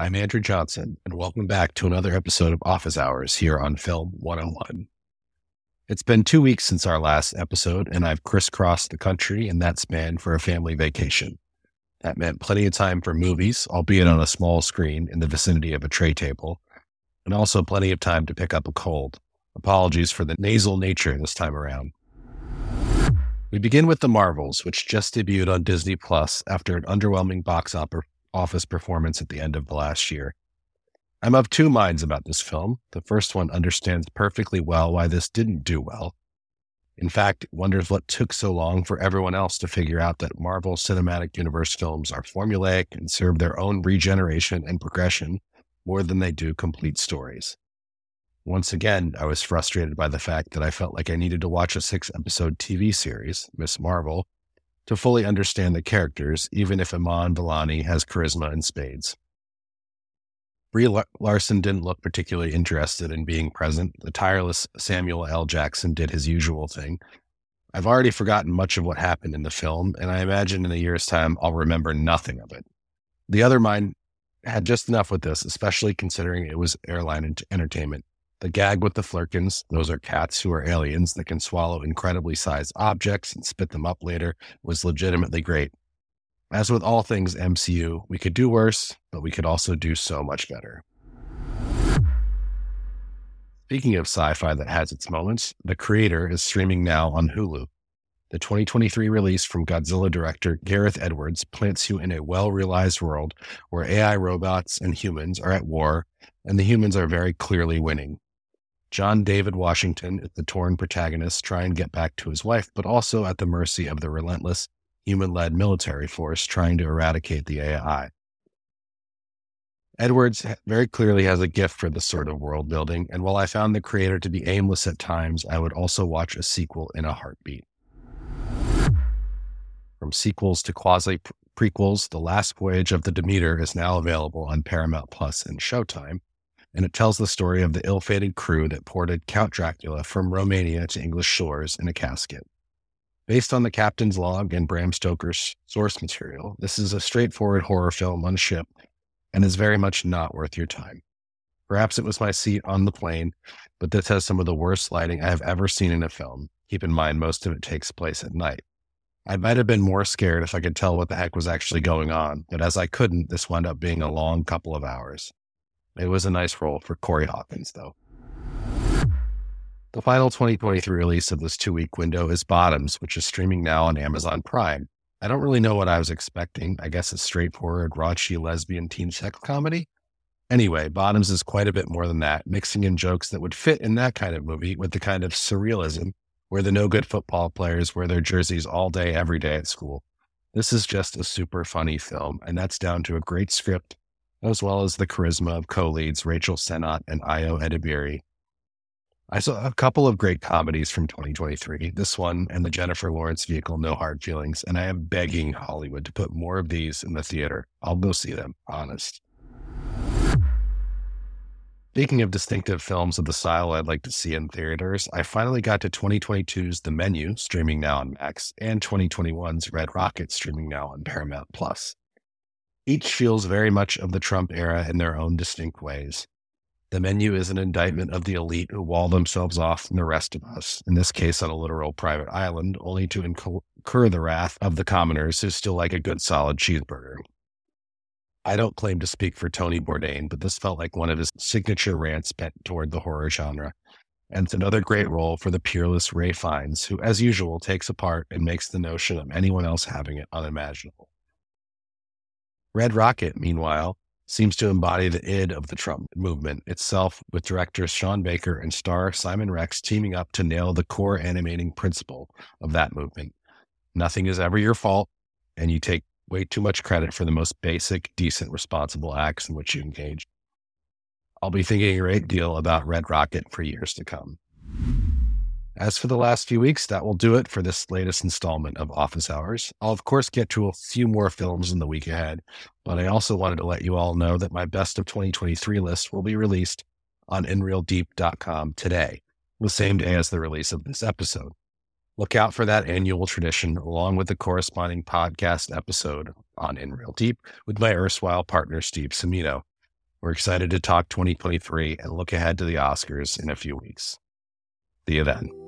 I'm Andrew Johnson, and welcome back to another episode of Office Hours here on Film 101. It's been two weeks since our last episode, and I've crisscrossed the country in that span for a family vacation. That meant plenty of time for movies, albeit on a small screen in the vicinity of a tray table, and also plenty of time to pick up a cold. Apologies for the nasal nature this time around. We begin with The Marvels, which just debuted on Disney Plus after an underwhelming box office performance at the end of the last year. I'm of two minds about this film. The first one understands perfectly well why this didn't do well. In fact, it wonders what took so long for everyone else to figure out that Marvel Cinematic Universe films are formulaic and serve their own regeneration and progression more than they do complete stories. Once again, I was frustrated by the fact that I felt like I needed to watch a six episode TV series, Ms. Marvel, to fully understand the characters, even if Iman Vellani has charisma and spades. Brie Larson didn't look particularly interested in being present. The tireless Samuel L. Jackson did his usual thing. I've already forgotten much of what happened in the film, and I imagine in a year's time I'll remember nothing of it. The other mind had just enough with this, especially considering it was airline entertainment. The gag with the Flerkens, those are cats who are aliens that can swallow incredibly sized objects and spit them up later, was legitimately great. As with all things MCU, we could do worse, but we could also do so much better. Speaking of sci fi that has its moments, The Creator is streaming now on Hulu. The 2023 release from Godzilla director Gareth Edwards plants you in a well realized world where AI robots and humans are at war, and the humans are very clearly winning. John David Washington the torn protagonist trying to get back to his wife, but also at the mercy of the relentless human led military force trying to eradicate the AI. Edwards very clearly has a gift for this sort of world building, and while I found the creator to be aimless at times, I would also watch a sequel in a heartbeat. From sequels to quasi prequels, The Last Voyage of the Demeter is now available on Paramount Plus and Showtime, and it tells the story of the ill fated crew that ported Count Dracula from Romania to English shores in a casket. Based on the captain's log and Bram Stoker's source material, this is a straightforward horror film on a ship and is very much not worth your time. Perhaps it was my seat on the plane, but this has some of the worst lighting I have ever seen in a film. Keep in mind, most of it takes place at night. I might have been more scared if I could tell what the heck was actually going on, but as I couldn't, this wound up being a long couple of hours. It was a nice role for Corey Hawkins, though. The final 2023 release of this two week window is Bottoms, which is streaming now on Amazon Prime. I don't really know what I was expecting. I guess a straightforward, raunchy lesbian teen sex comedy. Anyway, Bottoms is quite a bit more than that, mixing in jokes that would fit in that kind of movie with the kind of surrealism where the no good football players wear their jerseys all day, every day at school. This is just a super funny film, and that's down to a great script as well as the charisma of co-leads Rachel Sennott and Ayo Edebiri. I saw a couple of great comedies from 2023, this one and the Jennifer Lawrence vehicle No Hard Feelings, and I am begging Hollywood to put more of these in the theater. I'll go see them, honest. Speaking of distinctive films of the style I'd like to see in theaters, I finally got to 2022's The Menu, streaming now on Max, and 2021's Red Rocket, streaming now on Paramount Plus. Each feels very much of the Trump era in their own distinct ways. The menu is an indictment of the elite who wall themselves off from the rest of us, in this case on a literal private island, only to incur the wrath of the commoners who still like a good solid cheeseburger. I don't claim to speak for Tony Bourdain, but this felt like one of his signature rants bent toward the horror genre. And it's another great role for the peerless Ralph Fiennes, who, as usual, takes apart and makes the notion of anyone else having it unimaginable. Red Rocket, meanwhile, seems to embody the id of the Trump movement itself, with directors Sean Baker and star Simon Rex teaming up to nail the core animating principle of that movement. Nothing is ever your fault, and you take way too much credit for the most basic, decent, responsible acts in which you engage. I'll be thinking a great deal about Red Rocket for years to come. As for the last few weeks, that will do it for this latest installment of Office Hours. I'll, of course, get to a few more films in the week ahead, but I also wanted to let you all know that my best of 2023 list will be released on InRealDeep.com today, the same day as the release of this episode. Look out for that annual tradition along with the corresponding podcast episode on In Real Deep with my erstwhile partner, Steve Semino. We're excited to talk 2023 and look ahead to the Oscars in a few weeks. See you then.